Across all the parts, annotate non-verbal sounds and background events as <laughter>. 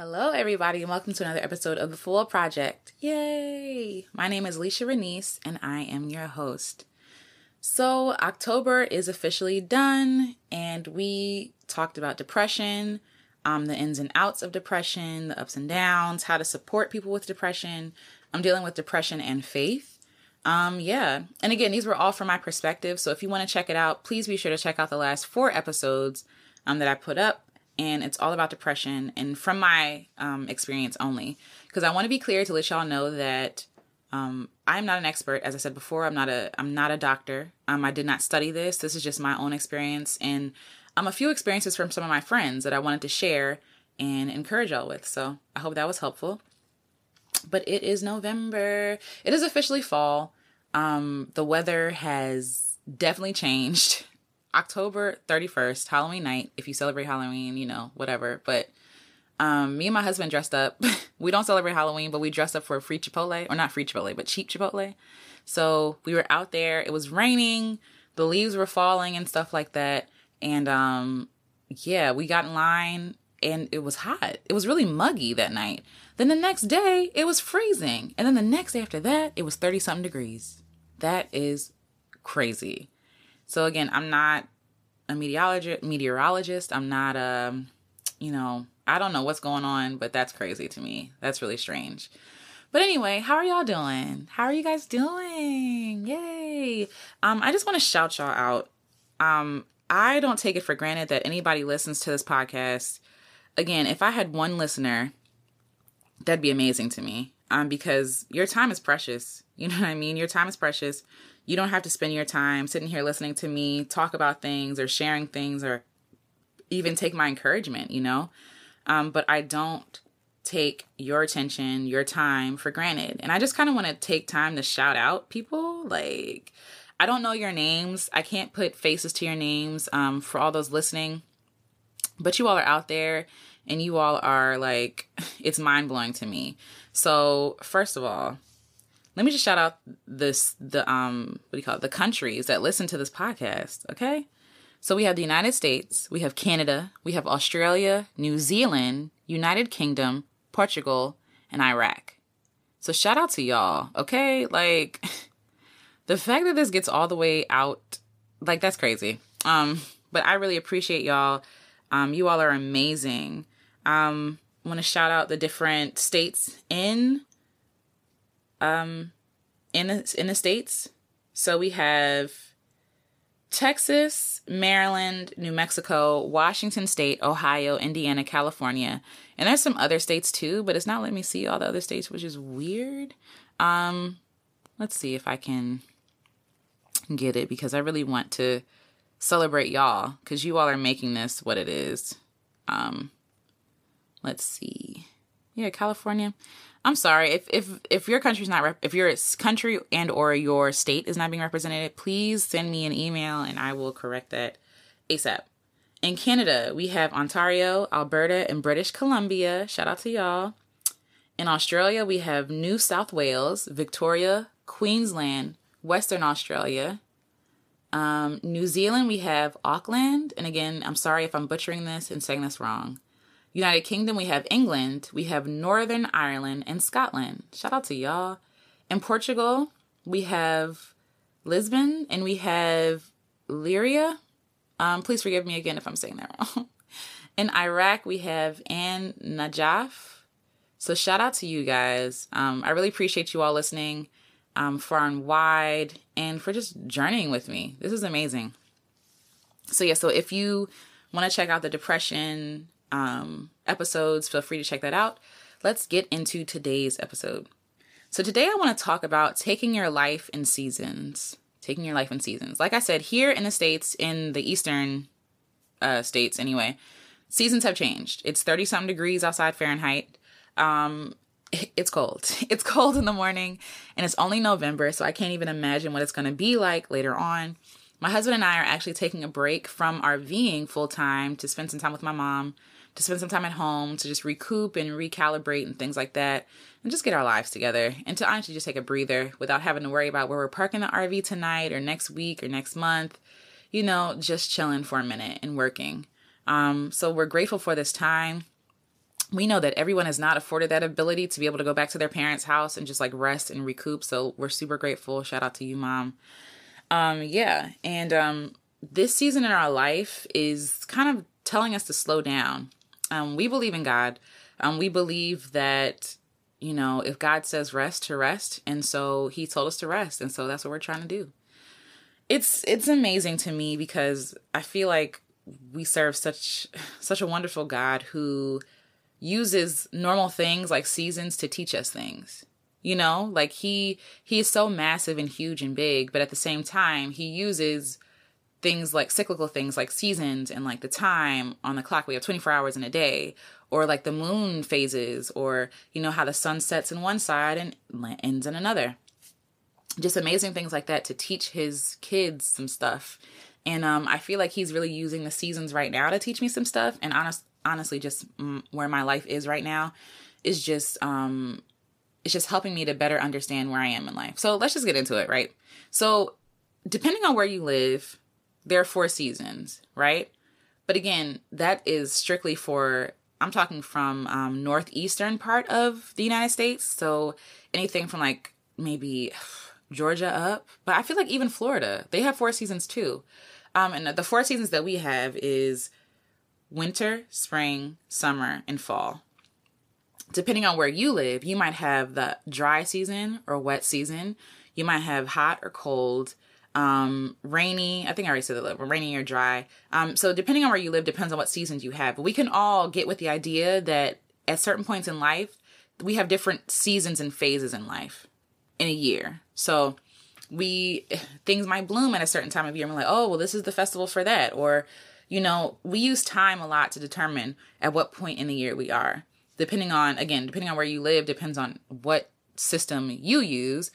Hello, everybody, and welcome to another episode of The Full Project. Yay! My name is Alecia Renece, and I am your host. So, October is officially done, and we talked about depression, um, the ins and outs of depression, the ups and downs, how to support people with depression. I'm dealing with depression and faith. Um, yeah. And again, these were all from my perspective. So if you want to check it out, please be sure to check out the last four episodes um, that I put up and it's all about depression and from my um, experience only. Because i want to be clear to let y'all know that um, i'm not an expert. As i said before i'm not a i'm not a doctor. Um, i did not study this. This is just my own experience and um, a few experiences from some of my friends that i wanted to share and encourage y'all with. So i hope that was helpful. But it is november. It is officially fall. Um, the weather has definitely changed <laughs> October 31st, Halloween night. If you celebrate Halloween, you know, whatever. But um, me and my husband dressed up. <laughs> we don't celebrate Halloween, but we dressed up for free Chipotle, or not free Chipotle, but cheap Chipotle. So we were out there. It was raining, the leaves were falling and stuff like that. And um, yeah, we got in line and it was hot. It was really muggy that night. Then the next day, it was freezing. And then the next day after that, it was 30 something degrees. That is crazy. So again, I'm not a meteorologist. Meteorologist. I'm not a, um, you know, I don't know what's going on, but that's crazy to me. That's really strange. But anyway, how are y'all doing? How are you guys doing? Yay! Um, I just want to shout y'all out. Um, I don't take it for granted that anybody listens to this podcast. Again, if I had one listener, that'd be amazing to me. Um, because your time is precious. You know what I mean? Your time is precious you don't have to spend your time sitting here listening to me talk about things or sharing things or even take my encouragement, you know? Um, but I don't take your attention, your time for granted. And I just kind of want to take time to shout out people. Like, I don't know your names. I can't put faces to your names um, for all those listening. But you all are out there and you all are like, <laughs> it's mind blowing to me. So, first of all, let me just shout out this the um what do you call it? The countries that listen to this podcast okay? So we have the united states we have canada we have australia new zealand united kingdom portugal and iraq. So shout out to y'all okay? Like <laughs> the fact that this gets all the way out like that's crazy. Um but i really appreciate y'all. Um you all are amazing. Um want to shout out the different states in um in the, in the states. So we have Texas, Maryland, New Mexico, Washington State, Ohio, Indiana, California, and there's some other states too, but it's not letting me see all the other states, which is weird. Um, let's see if I can get it because I really want to celebrate y'all because you all are making this what it is. Um, let's see. Yeah, California. I'm sorry if if if your country's not rep- if your country and or your state is not being represented, please send me an email and I will correct that ASAP. In Canada, we have Ontario, Alberta, and British Columbia. Shout out to y'all. In Australia, we have New South Wales, Victoria, Queensland, Western Australia. Um, New Zealand, we have Auckland. And again, I'm sorry if I'm butchering this and saying this wrong. United Kingdom, we have England, we have Northern Ireland, and Scotland. Shout out to y'all. In Portugal, we have Lisbon and we have Leiria. Um, please forgive me again if I'm saying that <laughs> wrong. In Iraq, we have An Najaf. So shout out to you guys. Um, I really appreciate you all listening um, far and wide and for just journeying with me. This is amazing. So yeah, so if you want to check out the depression um, episodes. Feel free to check that out. Let's get into today's episode. So, today I want to talk about taking your life in seasons. Taking your life in seasons. Like I said, here in the States, in the Eastern uh, states anyway, seasons have changed. It's 30 some degrees outside Fahrenheit. Um, <laughs> it's cold. <laughs> It's cold in the morning, and it's only November, so I can't even imagine what it's going to be like later on. My husband and I are actually taking a break from RVing full time to spend some time with my mom to spend some time at home, to just recoup and recalibrate and things like that, and just get our lives together, and to honestly just take a breather without having to worry about where we're parking the RV tonight or next week or next month. You know, just chilling for a minute and working. Um, so we're grateful for this time. we know that everyone is not afforded that ability to be able to go back to their parents' house and just like rest and recoup. So we're super grateful. Shout out to you, mom. Um, yeah. And um, this season in our life is kind of telling us to slow down. Um, we believe in God. Um, we believe that, you know, if God says rest, to rest. And so he told us to rest. And so that's what we're trying to do. It's it's amazing to me because I feel like we serve such such a wonderful God who uses normal things like seasons to teach us things you know like he he is so massive and huge and big but at the same time he uses things like cyclical things like seasons and like the time on the clock. We have 24 hours in a day. Or like the moon phases or you know how the sun sets in one side and ends in another. Just amazing things like that to teach his kids some stuff. And um, i feel like he's really using the seasons right now to teach me some stuff. And honest, honestly just mm, where my life is right now is just um it's just helping me to better understand where I am in life. So let's just get into it, right? So depending on where you live, there are four seasons, right? But again, that is strictly for I'm talking from um, northeastern part of the United States. So anything from like maybe Georgia up, but I feel like even Florida, they have four seasons too. Um, and the four seasons that we have is winter, spring, summer, and fall. Depending on where you live, you might have the dry season or wet season. You might have hot or cold, um, rainy. I think I already said that, rainy or dry. Um, so depending on where you live, depends on what seasons you have. But we can all get with the idea that at certain points in life, we have different seasons and phases in life in a year. So we things might bloom at a certain time of year. And we're like, oh, well, this is the festival for that, or you know, we use time a lot to determine at what point in the year we are. Depending on, again, depending on where you live, depends on what system you use.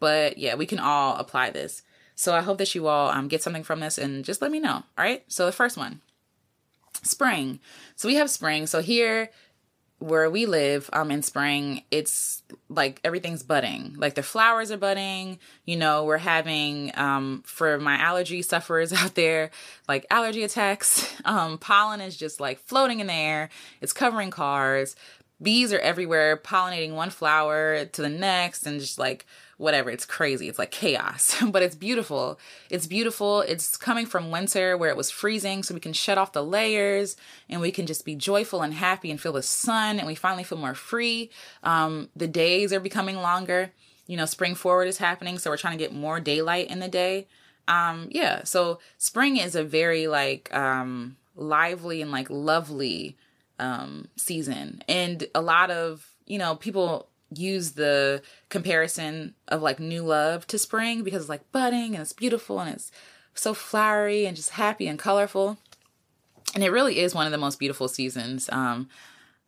But yeah, we can all apply this. So I hope that you all um, get something from this and just let me know. All right. So the first one spring. So we have spring. So here where we live um in spring it's like everything's budding like the flowers are budding you know we're having um for my allergy sufferers <laughs> out there like allergy attacks <laughs> um pollen is just like floating in the air it's covering cars bees are everywhere pollinating one flower to the next and just like whatever. It's crazy. It's like chaos, <laughs> but it's beautiful. It's beautiful. It's coming from winter where it was freezing, so we can shut off the layers and we can just be joyful and happy and feel the sun, and we finally feel more free. Um, the days are becoming longer. You know, spring forward is happening, so we're trying to get more daylight in the day. Um, yeah, so spring is a very like um lively and like lovely um season and a lot of you know people use the comparison of like new love to spring because it's like budding and it's beautiful and it's so flowery and just happy and colorful. And it really is one of the most beautiful seasons. Um,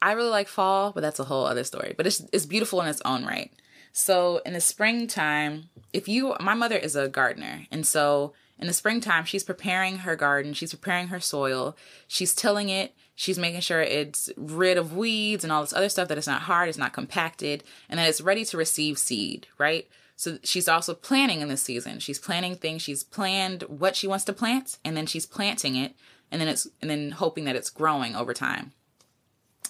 I really like fall, but that's a whole other story. But it's it's beautiful in its own right. So in the springtime, if you my mother is a gardener, and so in the springtime she's preparing her garden, she's preparing her soil, she's tilling it, She's making sure it's rid of weeds and all this other stuff that it's not hard, it's not compacted, and that it's ready to receive seed, right? So she's also planning in this season. She's planning things. She's planned what she wants to plant, and then she's planting it, and then it's and then hoping that it's growing over time.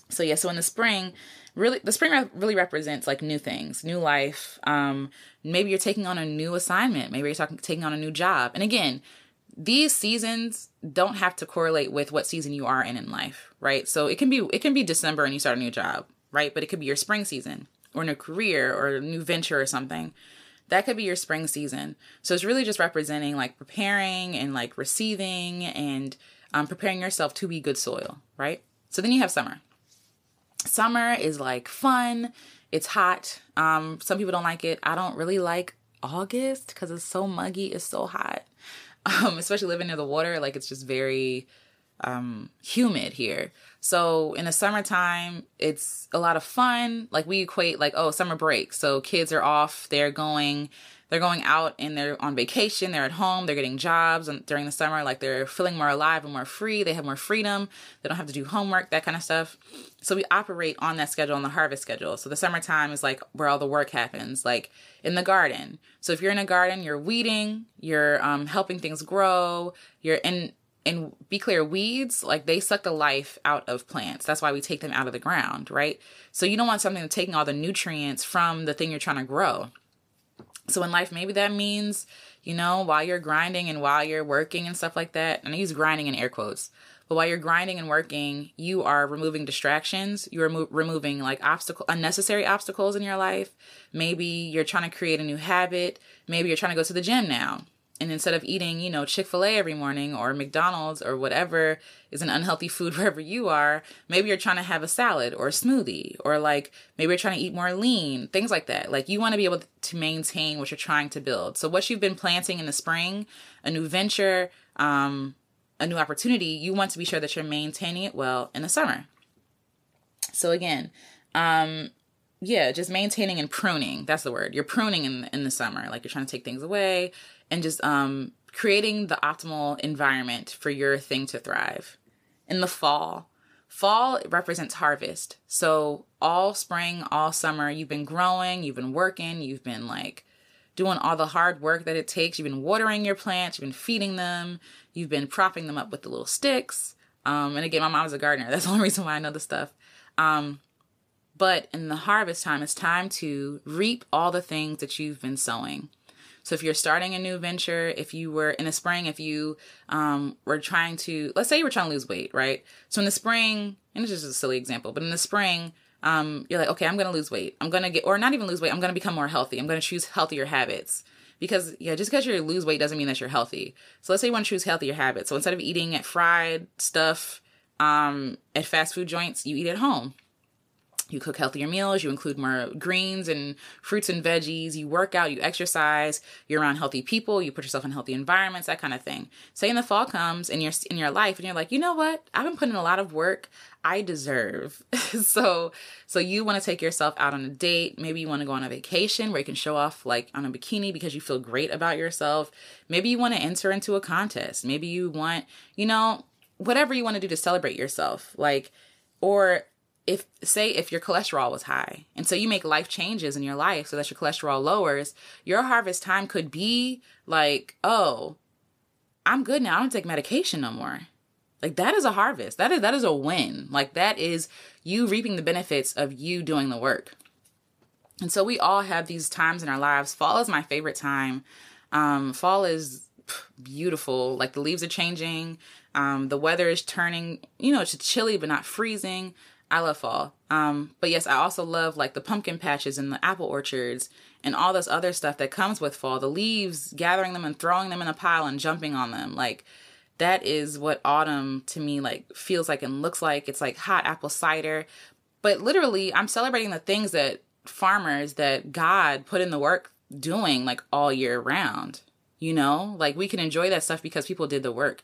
So yeah, so in the spring, really the spring really represents like new things, new life. Um, maybe you're taking on a new assignment. Maybe you're talking, taking on a new job. And again, these seasons don't have to correlate with what season you are in in life, right? So it can be it can be December and you start a new job, right? But it could be your spring season or a new career or a new venture or something. That could be your spring season. So it's really just representing like preparing and like receiving and um, preparing yourself to be good soil, right? So then you have summer. Summer is like fun. It's hot. Um, some people don't like it. I don't really like August because it's so muggy. It's so hot <laughs> um, especially living near the water. Like it's just very um, humid here. So in the summertime, it's a lot of fun. Like we equate like oh summer break. So kids are off. They're going they're going out and they're on vacation, they're at home, they're getting jobs and during the summer, like they're feeling more alive and more free, they have more freedom, they don't have to do homework, that kind of stuff. So we operate on that schedule, on the harvest schedule. So the summertime is like where all the work happens, like in the garden. So if you're in a garden, you're weeding, you're um, helping things grow, you're in and be clear, weeds, like they suck the life out of plants. That's why we take them out of the ground, right? So you don't want something taking all the nutrients from the thing you're trying to grow. So in life, maybe that means, you know, while you're grinding and while you're working and stuff like that, and I use grinding in air quotes, but while you're grinding and working, you are removing distractions. You are remo- removing like obstacle, unnecessary obstacles in your life. Maybe you're trying to create a new habit. Maybe you're trying to go to the gym now and instead of eating, you know, Chick fil A every morning or McDonald's or whatever is an unhealthy food <laughs> wherever you are, maybe you're trying to have a salad or a smoothie or like maybe you're trying to eat more lean, things like that. Like you want to be able to maintain what you're trying to build. So, what you've been planting in the spring, a new venture, um, a new opportunity, you want to be sure that you're maintaining it well in the summer. So, again, um, yeah, just maintaining and pruning. That's the word. You're pruning in in the summer, like you're trying to take things away and just um creating the optimal environment for your thing to thrive. In the fall, fall represents harvest. So all spring, all summer, you've been growing, you've been working, you've been like doing all the hard work that it takes. You've been watering your plants, you've been feeding them, you've been propping them up with the little sticks. Um, and again, my mom's a gardener. <laughs> That's the only reason why I know the stuff. Um, but in the harvest time, it's time to reap all the things that you've been sowing. So if you're starting a new venture, if you were in the spring, if you um, were trying to, let's say you were trying to lose weight, right? So in the spring, and it's just a silly example, but in the spring, um, you're like, okay, I'm going to lose weight. I'm going to get, or not even lose weight. I'm going to become more healthy. I'm going to choose healthier habits because yeah, just because you lose weight doesn't mean that you're healthy. So let's say you want to choose healthier habits. So instead of eating at fried stuff um, at fast food joints, you eat at home. You cook healthier meals, you include more greens and fruits and veggies, you work out, you exercise, you're around healthy people, you put yourself in healthy environments, that kind of thing. Say in the fall comes in your in your life and you're like, "You know what? I've been putting in a lot of work. I deserve." <laughs> so so you want to take yourself out on a date, maybe you want to go on a vacation where you can show off like on a bikini because you feel great about yourself. Maybe you want to enter into a contest. Maybe you want, you know, whatever you want to do to celebrate yourself. Like or if say if your cholesterol was high and so you make life changes in your life so that your cholesterol lowers your harvest time could be like oh i'm good now. I don't take medication no more. Like that is a harvest. That is that is a win. Like that is you reaping the benefits of you doing the work. And so we all have these times in our lives. Fall is my favorite time. Um fall is beautiful. Like the leaves are changing. Um the weather is turning you know it's chilly but not freezing I love fall. Um, but yes, I also love like the pumpkin patches and the apple orchards and all this other stuff that comes with fall. The leaves, gathering them and throwing them in a pile and jumping on them. Like that is what autumn to me like feels like and looks like. It's like hot apple cider. But literally, I'm celebrating the things that farmers that God put in the work doing like all year round. You know, like we can enjoy that stuff because people did the work.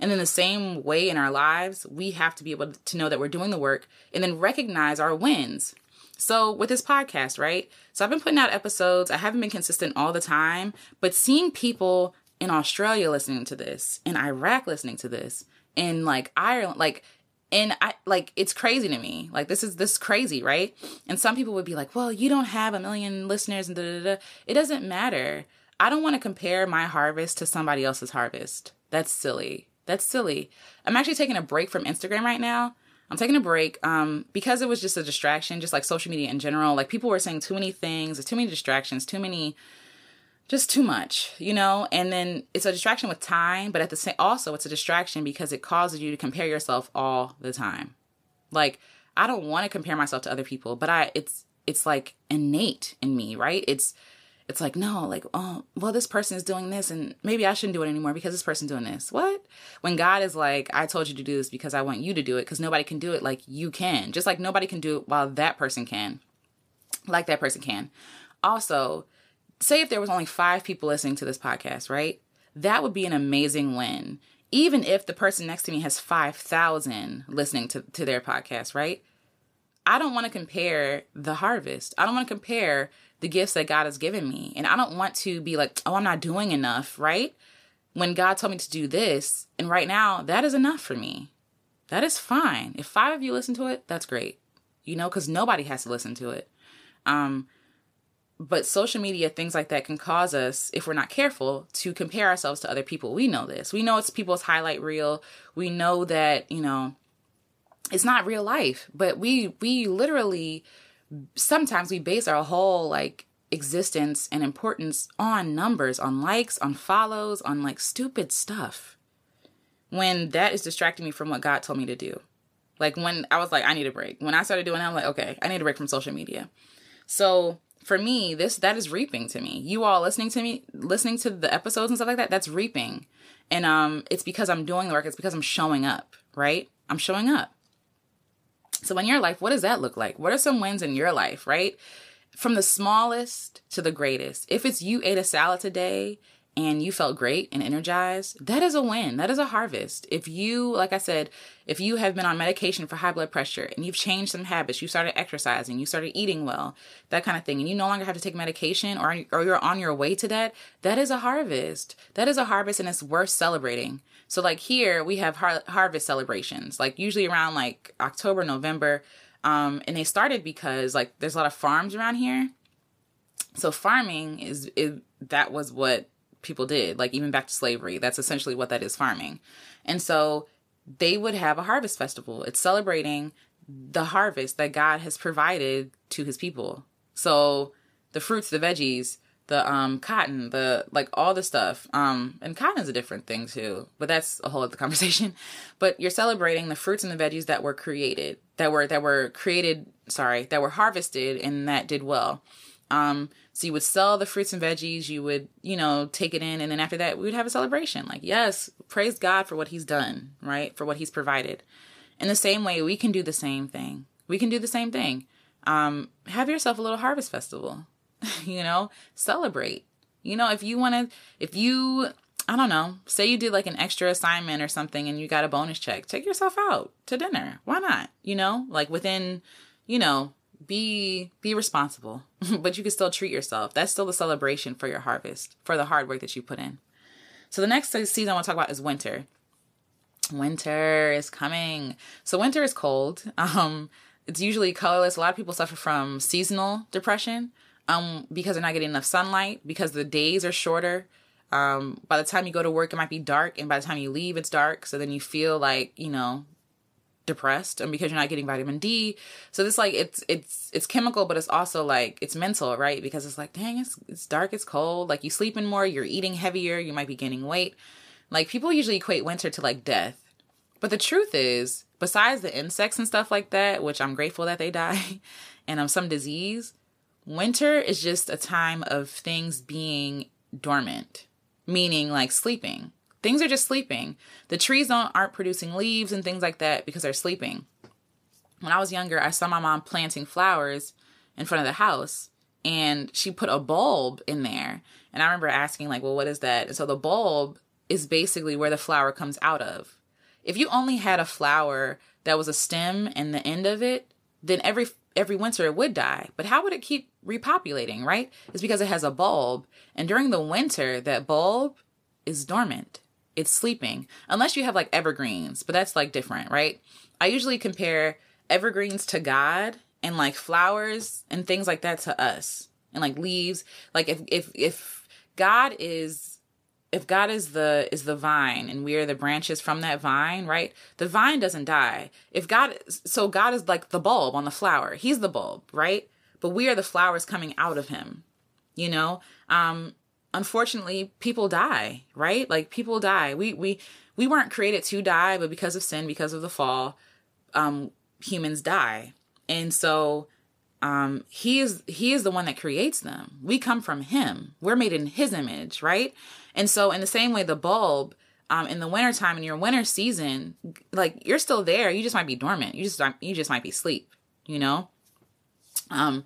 And in the same way in our lives, we have to be able to know that we're doing the work and then recognize our wins. So, with this podcast, right? So, I've been putting out episodes. I haven't been consistent all the time, but seeing people in Australia listening to this, in Iraq listening to this, in like Ireland, like, and I like it's crazy to me. Like this is this is crazy, right? And some people would be like, "Well, you don't have a million listeners and da da da." It doesn't matter. I don't want to compare my harvest to somebody else's harvest. That's silly. That's silly. I'm actually taking a break from Instagram right now. I'm taking a break um, because it was just a distraction, just like social media in general. Like people were saying too many things, too many distractions, too many, just too much, you know. And then it's a distraction with time, but at the same, also it's a distraction because it causes you to compare yourself all the time. Like I don't want to compare myself to other people, but I it's it's like innate in me, right? It's it's like no like oh well this person is doing this and maybe i shouldn't do it anymore because this person's doing this. What? When god is like i told you to do this because i want you to do it because nobody can do it like you can. Just like nobody can do it while that person can. Like that person can. Also say if there was only five people listening to this podcast right? That would be an amazing win. Even if the person next to me has 5000 listening to, to their podcast right? I don't want to compare the harvest. I don't want to compare the gifts that God has given me. And I don't want to be like, oh, I'm not doing enough, right? When God told me to do this, and right now, that is enough for me. That is fine. If five of you listen to it, that's great. You know, because nobody has to listen to it. Um, but social media, things like that can cause us, if we're not careful, to compare ourselves to other people. We know this. We know it's people's highlight reel. We know that, you know, it's not real life, but we we literally sometimes we base our whole like existence and importance on numbers, on likes, on follows, on like stupid stuff. When that is distracting me from what God told me to do. Like when I was like, I need a break. When I started doing that, I'm like, okay, I need a break from social media. So for me, this that is reaping to me. You all listening to me, listening to the episodes and stuff like that, that's reaping. And um it's because I'm doing the work, it's because I'm showing up, right? I'm showing up. So in your life, what does that look like? What are some wins in your life, right? From the smallest to the greatest. If it's you ate a salad today and you felt great and energized, that is a win. That is a harvest. If you, like I said, if you have been on medication for high blood pressure and you've changed some habits, you started exercising, you started eating well, that kind of thing, and you no longer have to take medication or, or you're on your way to that, that is a harvest. That is a harvest and it's worth celebrating. So, like here, we have har- harvest celebrations, like usually around like October, November. Um, and they started because like there's a lot of farms around here. So farming is, is that was what people did, like even back to slavery. That's essentially what that is farming. And so they would have a harvest festival. It's celebrating the harvest that God has provided to his people. So the fruits, the veggies, the um cotton, the like all the stuff. Um and cotton is a different thing too, but that's a whole other <laughs> conversation. But you're celebrating the fruits and the veggies that were created, that were that were created, sorry, that were harvested and that did well. Um so you would sell the fruits and veggies, you would, you know, take it in, and then after that, we would have a celebration. Like, yes, praise God for what He's done, right? For what He's provided. In the same way, we can do the same thing. We can do the same thing. Um, have yourself a little harvest festival, <laughs> you know, celebrate. You know, if you want to, if you, I don't know, say you did like an extra assignment or something and you got a bonus check, take yourself out to dinner. Why not? You know, like within, you know, be be responsible, <laughs> but you can still treat yourself. That's still the celebration for your harvest, for the hard work that you put in. So the next season I want to talk about is winter. Winter is coming. So winter is cold. <laughs> Um, it's usually colorless. A lot of people suffer from seasonal depression um, because they're not getting enough sunlight, because the days are shorter. Um, by the time you go to work, it might be dark, and by the time you leave, it's dark. So then you feel like, you know, depressed and because you're not getting vitamin D. So this like it's it's it's chemical but it's also like it's mental, right? Because it's like, dang, it's it's dark, it's cold, like you sleeping more, you're eating heavier, you might be gaining weight. Like people usually equate winter to like death. But the truth is, besides the insects and stuff like that, which I'm grateful that they <laughs> die, and um some disease, winter is just a time of things being dormant, meaning like sleeping Things are just sleeping. The trees don't aren't producing leaves and things like that because they're sleeping. When I was younger, I saw my mom planting flowers in front of the house and she put a bulb in there. And I remember asking like, "Well, what is that?" And so the bulb is basically where the flower comes out of. If you only had a flower that was a stem and the end of it, then every every winter it would die. But how would it keep repopulating, right? It's because it has a bulb. And during the winter, that bulb is dormant it's sleeping unless you have like evergreens but that's like different right? I usually compare evergreens to god and like flowers and things like that to us and like leaves. Like if if if god is if god is the is the vine and we are the branches from that vine right the vine doesn't die. If god so god is like the bulb on the flower. He's the bulb right? But we are the flowers coming out of him you know? Um unfortunately people die right? Like people die. We we we weren't created to die but because of sin because of the fall um humans die. And so um he is he is the one that creates them. We come from him. We're made in his image right? And so in the same way the bulb um in the wintertime in your winter season like you're still there. You just might be dormant. You just you just might be asleep you know? Um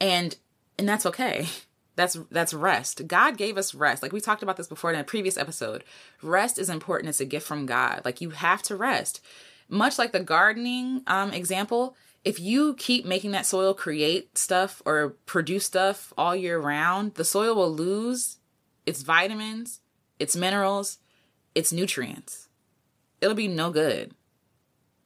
and and that's okay <laughs> That's that's rest. God gave us rest. Like we talked about this before in a previous episode. Rest is important. It's a gift from God. Like you have to rest. Much like the gardening um, example, if you keep making that soil create stuff or produce stuff all year round, the soil will lose its vitamins, its minerals, its nutrients. It'll be no good.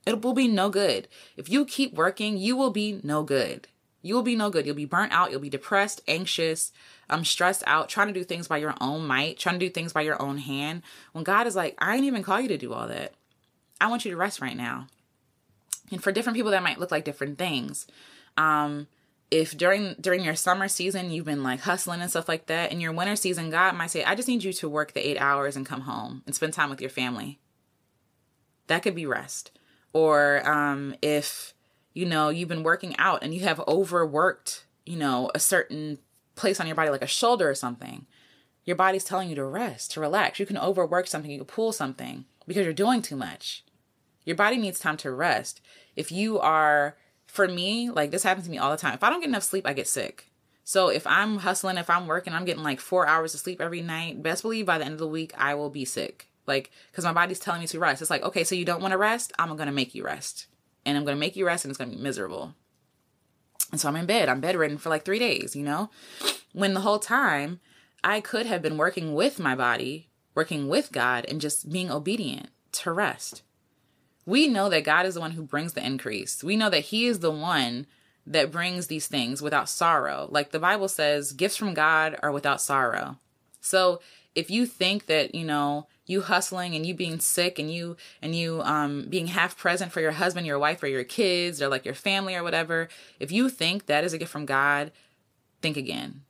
It will be no good. If you keep working, you will be no good. You will be no good. You'll be burnt out. You'll be depressed, anxious, um, stressed out, trying to do things by your own might, trying to do things by your own hand. When God is like, I ain't even call you to do all that. I want you to rest right now. And for different people, that might look like different things. Um, if during during your summer season you've been like hustling and stuff like that in your winter season god might say i just need you to work the eight hours and come home and spend time with your family that could be rest or um, if you know you've been working out and you have overworked you know a certain place on your body like a shoulder or something your body's telling you to rest to relax you can overwork something you can pull something because you're doing too much your body needs time to rest if you are for me, like this happens to me all the time. If I don't get enough sleep, I get sick. So if I'm hustling, if I'm working, I'm getting like four hours of sleep every night. Best believe by the end of the week, I will be sick. Like, because my body's telling me to rest. It's like, okay, so you don't want to rest? I'm going to make you rest. And I'm going to make you rest and it's going to be miserable. And so I'm in bed. I'm bedridden for like three days, you know? When the whole time I could have been working with my body, working with God, and just being obedient to rest we know that God is the one who brings the increase. We know that He is the one that brings these things without sorrow. Like the Bible says, gifts from God are without sorrow. So if you think that, you know, you hustling and you being sick and you and you um being half present for your husband, your wife, or your kids, or like your family or whatever, if you think that is a gift from God, think again.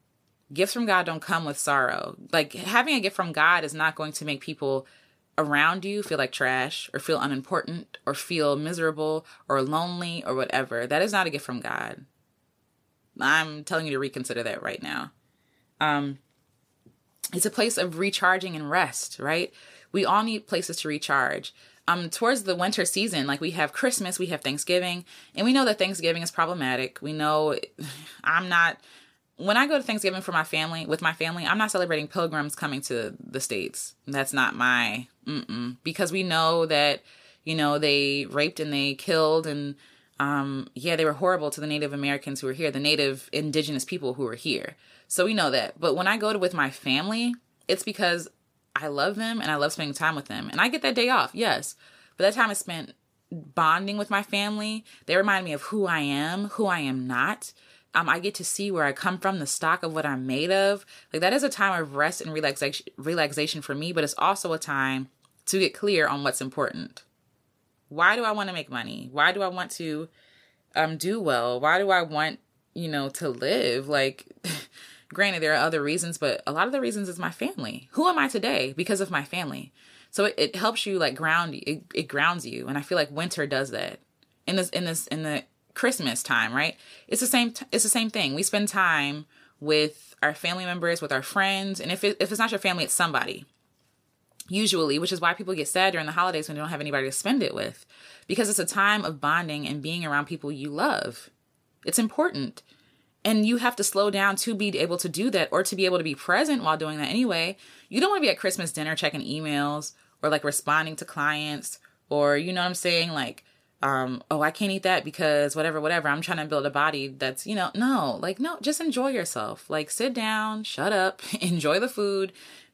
Gifts from God don't come with sorrow. Like having a gift from God is not going to make people around you feel like trash or feel unimportant or feel miserable or lonely or whatever, that is not a gift from God. I'm telling you to reconsider that right now. Um, it's a place of recharging and rest, right? We all need places to recharge. Um, towards the winter season, like we have Christmas, we have Thanksgiving, and we know that Thanksgiving is problematic. We know <laughs> I'm not when I go to Thanksgiving for my family, with my family, I'm not celebrating pilgrims coming to the States. That's not my, mm-mm. because we know that, you know, they raped and they killed and, um, yeah, they were horrible to the Native Americans who were here, the Native indigenous people who were here. So we know that. But when I go to with my family, it's because I love them and I love spending time with them. And I get that day off, yes. But that time is spent bonding with my family. They remind me of who I am, who I am not um, I get to see where I come from, the stock of what I'm made of. Like that is a time of rest and relaxation, relaxation for me, but it's also a time to get clear on what's important. Why do I want to make money? Why do I want to um do well? Why do I want, you know, to live? Like <laughs> granted there are other reasons, but a lot of the reasons is my family. Who am I today because of my family? So it, it helps you like ground it, it grounds you and I feel like winter does that. In this in this in the Christmas time, right? It's the same. T- it's the same thing. We spend time with our family members, with our friends, and if it, if it's not your family, it's somebody. Usually, which is why people get sad during the holidays when they don't have anybody to spend it with, because it's a time of bonding and being around people you love. It's important. And you have to slow down to be able to do that or to be able to be present while doing that anyway. You don't want to be at Christmas dinner checking emails or like responding to clients or, you know what I'm saying? Like, um, oh, I can't eat that because whatever, whatever. I'm trying to build a body that's, you know, no, like, no, just enjoy yourself. Like, sit down, shut up, <laughs> enjoy the food,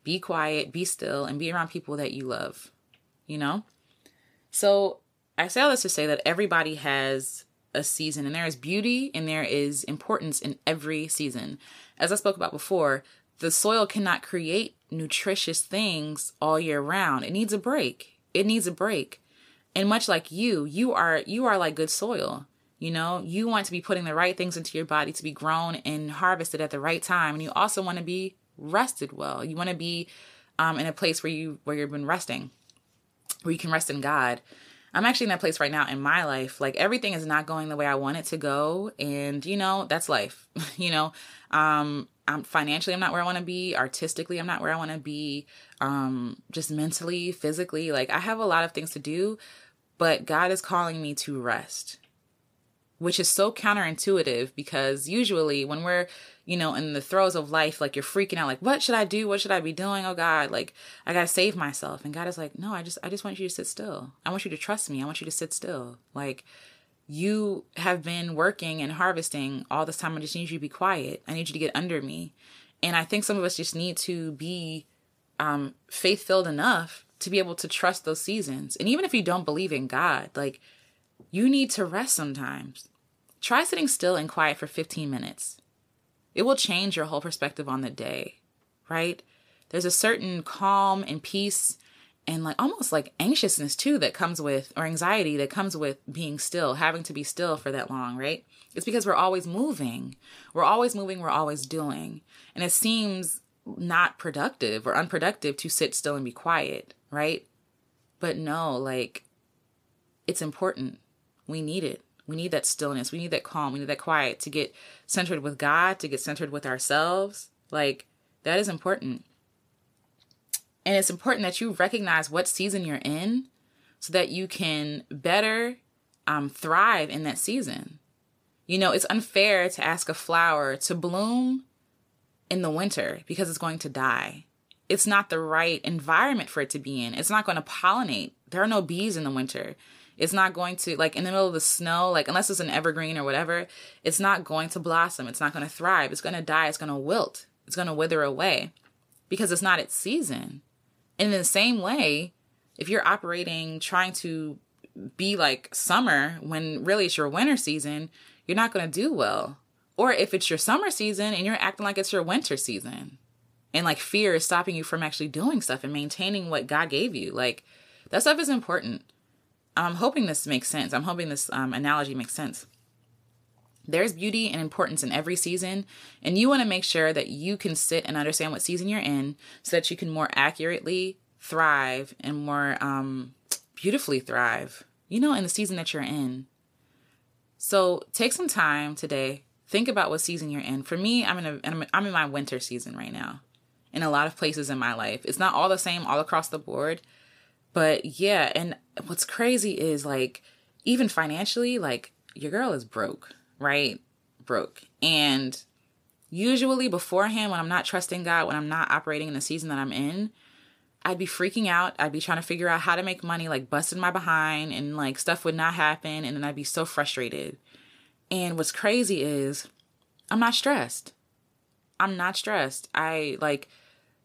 be quiet, be still, and be around people that you love, you know? So, I say all this to say that everybody has a season and there is beauty and there is importance in every season. As I spoke about before, the soil cannot create nutritious things all year round. It needs a break. It needs a break. And much like you, you are you are like good soil. You know, you want to be putting the right things into your body to be grown and harvested at the right time. And you also want to be rested well. You want to be um, in a place where you where you've been resting, where you can rest in God. I'm actually in that place right now in my life. Like everything is not going the way I want it to go, and you know that's life. <laughs> you know, um, I'm financially I'm not where I want to be. Artistically, I'm not where I want to be. Um, just mentally, physically, like I have a lot of things to do, but God is calling me to rest, which is so counterintuitive because usually when we're, you know, in the throes of life, like you're freaking out, like, what should I do? What should I be doing? Oh God, like I gotta save myself. And God is like, no, I just, I just want you to sit still. I want you to trust me. I want you to sit still. Like you have been working and harvesting all this time. I just need you to be quiet. I need you to get under me. And I think some of us just need to be um, faith filled enough to be able to trust those seasons. And even if you don't believe in God, like you need to rest sometimes. try sitting still and quiet for 15 minutes. It will change your whole perspective on the day, right? There's a certain calm and peace and like almost like anxiousness too that comes with or anxiety that comes with being still, having to be still for that long, right? It's because we're always moving. We're always moving, we're always doing. And it seems not productive or unproductive to sit still and be quiet, right? But no, like it's important. We need it. We need that stillness. We need that calm. We need that quiet to get centered with God, to get centered with ourselves. Like that is important. And it's important that you recognize what season you're in so that you can better um, thrive in that season. You know, it's unfair to ask a flower to bloom in the winter because it's going to die. It's not the right environment for it to be in. It's not going to pollinate. There are no bees in the winter. It's not going to, like in the middle of the snow, like unless it's an evergreen or whatever, it's not going to blossom. It's not going to thrive. It's going to die. It's going to wilt. It's going to wither away because it's not its season. And in the same way, if you're operating trying to be like summer when really it's your winter season, you're not going to do well or if it's your summer season and you're acting like it's your winter season and like fear is stopping you from actually doing stuff and maintaining what God gave you, like that stuff is important. I'm hoping this makes sense. I'm hoping this um, analogy makes sense. There's beauty and importance in every season, and you want to make sure that you can sit and understand what season you're in so that you can more accurately thrive and more um, beautifully thrive, you know, in the season that you're in. So take some time today think about what season you're in. For me, I'm in a I'm in my winter season right now. In a lot of places in my life. It's not all the same all across the board. But yeah, and what's crazy is like even financially, like your girl is broke, right? Broke. And usually beforehand when I'm not trusting God, when I'm not operating in the season that I'm in, I'd be freaking out. I'd be trying to figure out how to make money, like busting my behind, and like stuff would not happen. And then I'd be so frustrated. And what's crazy is I'm not stressed. I'm not stressed. I like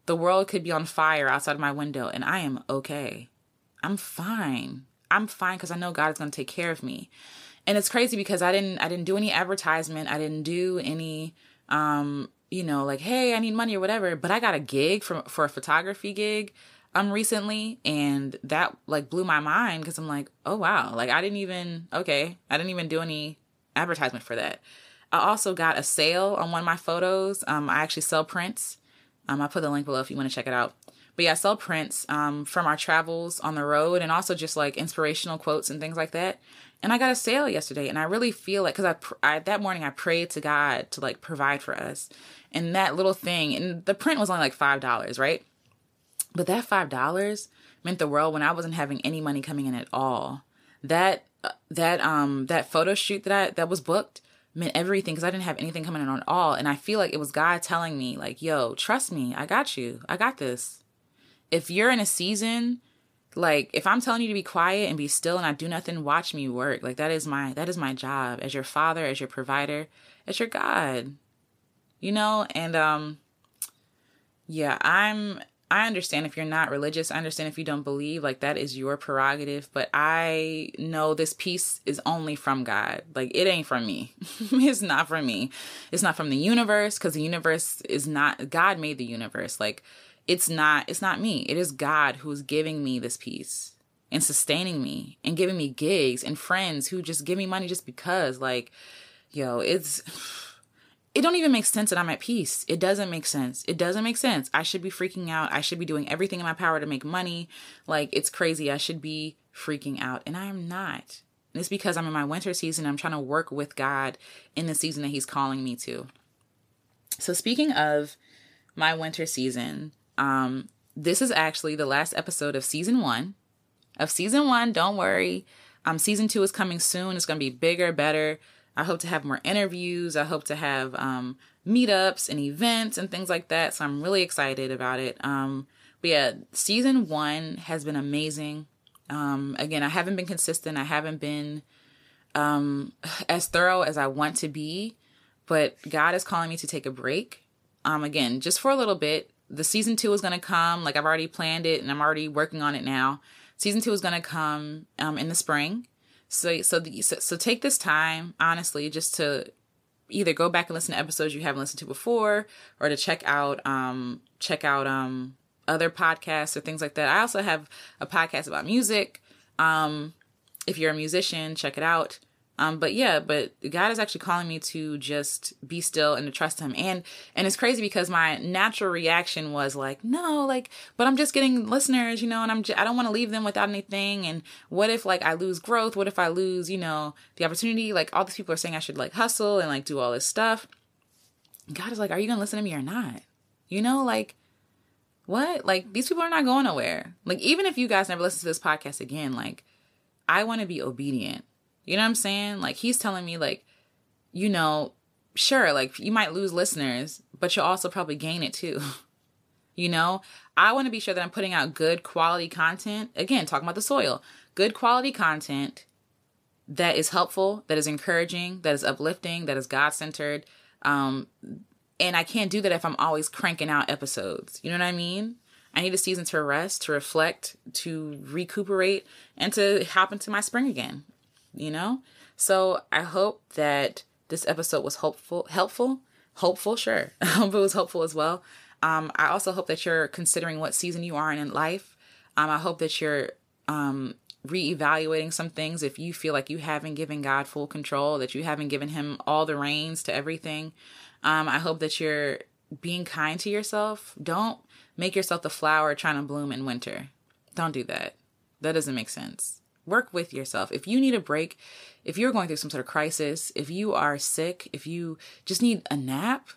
the world could be on fire outside of my window and I am okay. I'm fine. I'm fine because I know God is going to take care of me. And it's crazy because I didn't I didn't do any advertisement. I didn't do any um you know like hey, I need money or whatever, but I got a gig for for a photography gig um recently and that like blew my mind because I'm like, "Oh wow, like I didn't even okay, I didn't even do any advertisement for that. I also got a sale on one of my photos. Um, I actually sell prints. Um, I put the link below if you want to check it out. But yeah, I sell prints um, from our travels on the road and also just like inspirational quotes and things like that. And I got a sale yesterday, and I really feel like because I, I that morning I prayed to God to like provide for us, and that little thing, and the print was only like five dollars, right? But that five dollars meant the world when I wasn't having any money coming in at all. That that um that photo shoot that I that was booked meant everything because I didn't have anything coming in at all. And I feel like it was God telling me, like, yo, trust me, I got you. I got this. If you're in a season, like if I'm telling you to be quiet and be still and I do nothing, watch me work. Like that is my that is my job as your father, as your provider, as your God. You know, and um yeah, I'm I understand if you're not religious. I understand if you don't believe, like that is your prerogative. But I know this peace is only from God. Like it ain't from me. <laughs> it's not from me. It's not from the universe because the universe is not, God made the universe. Like it's not, it's not me. It is God who is giving me this peace and sustaining me and giving me gigs and friends who just give me money just because. Like, yo, it's <sighs> it don't even make sense that I'm at peace. It doesn't make sense. It doesn't make sense. I should be freaking out. I should be doing everything in my power to make money. Like it's crazy. I should be freaking out and I am not. And it's because I'm in my winter season. I'm trying to work with God in the season that he's calling me to. So speaking of my winter season, um this is actually the last episode of season 1. Of season 1, don't worry. Um season 2 is coming soon. It's going to be bigger, better I hope to have more interviews. I hope to have um, meetups and events and things like that. So I'm really excited about it. Um, but yeah, season one has been amazing. Um, again, I haven't been consistent. I haven't been um, <sighs> as thorough as I want to be, but God is calling me to take a break. Um, again, just for a little bit. The season two is going to come. Like I've already planned it and I'm already working on it now. Season two is going to come um, in the spring. So so the, so, so take this time honestly just to either go back and listen to episodes you haven't listened to before or to check out um check out um other podcasts or things like that. I also have a podcast about music. Um if you're a musician, check it out. Um, but yeah, but God is actually calling me to just be still and to trust Him. And and it's crazy because my natural reaction was like, no, like, but I'm just getting listeners, you know, and I'm just, I don't want to leave them without anything. And what if like I lose growth? What if I lose, you know, the opportunity? Like all these people are saying I should like hustle and like do all this stuff. God is like, are you gonna listen to me or not? You know, like what? Like these people are not going nowhere. Like even if you guys never listen to this podcast again, like I want to be obedient. You know what I'm saying? Like he's telling me like, you know, sure, like you might lose listeners, but you'll also probably gain it too. <laughs> you know, I want to be sure that I'm putting out good quality content. Again, talking about the soil, good quality content that is helpful, that is encouraging, that is uplifting, that is God centered. Um, and I can't do that if I'm always cranking out episodes. You know what I mean? I need a season to rest, to reflect, to recuperate, and to hop into my spring again you know? So I hope that this episode was hopeful, helpful, hopeful, sure. <laughs> I hope it was hopeful as well. Um, I also hope that you're considering what season you are in in life. Um, I hope that you're um, reevaluating some things if you feel like you haven't given God full control, that you haven't given Him all the reins to everything. Um, I hope that you're being kind to yourself. Don't make yourself the flower trying to bloom in winter. Don't do that. That doesn't make sense. Work with yourself. If you need a break, if you're going through some sort of crisis, if you are sick, if you just need a nap,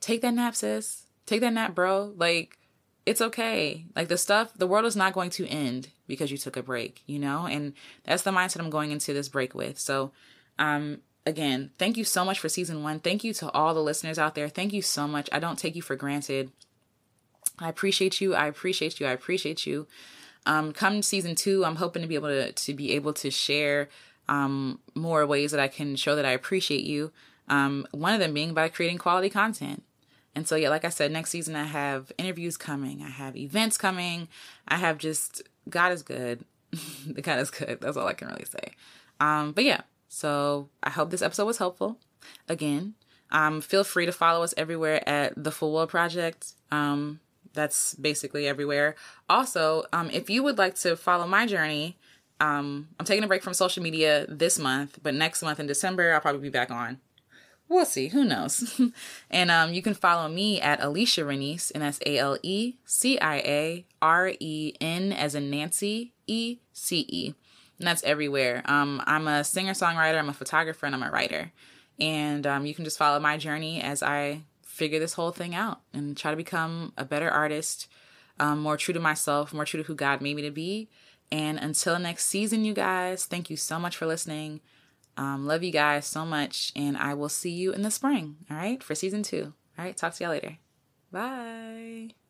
take that nap, sis. Take that nap, bro. Like, it's okay. Like, the stuff, the world is not going to end because you took a break, you know? And that's the mindset I'm going into this break with. So, um, again, thank you so much for season one. Thank you to all the listeners out there. Thank you so much. I don't take you for granted. I appreciate you. I appreciate you. I appreciate you. Um, come season two, I'm hoping to be able to to be able to share um, more ways that I can show that I appreciate you. Um, one of them being by creating quality content. And so, yeah, like I said, next season I have interviews coming, I have events coming, I have just God is good. the <laughs> God is good. That's all I can really say. Um, but yeah, so I hope this episode was helpful. Again, um, feel free to follow us everywhere at the Full Well Project. Um, that's basically everywhere. Also, um, if you would like to follow my journey, um, I'm taking a break from social media this month, but next month in December, I'll probably be back on. We'll see. Who knows? <laughs> and um, you can follow me at Alecia Renece, and that's A L E C I A R E N as in Nancy E C E. And that's everywhere. Um, I'm a singer songwriter, I'm a photographer, and I'm a writer. And um, you can just follow my journey as I figure this whole thing out and try to become a better artist, um, more true to myself, more true to who God made me to be. And until next season, you guys, thank you so much for listening. Um, love you guys so much. And I will see you in the spring, all right, for season two. All right, talk to y'all later. Bye.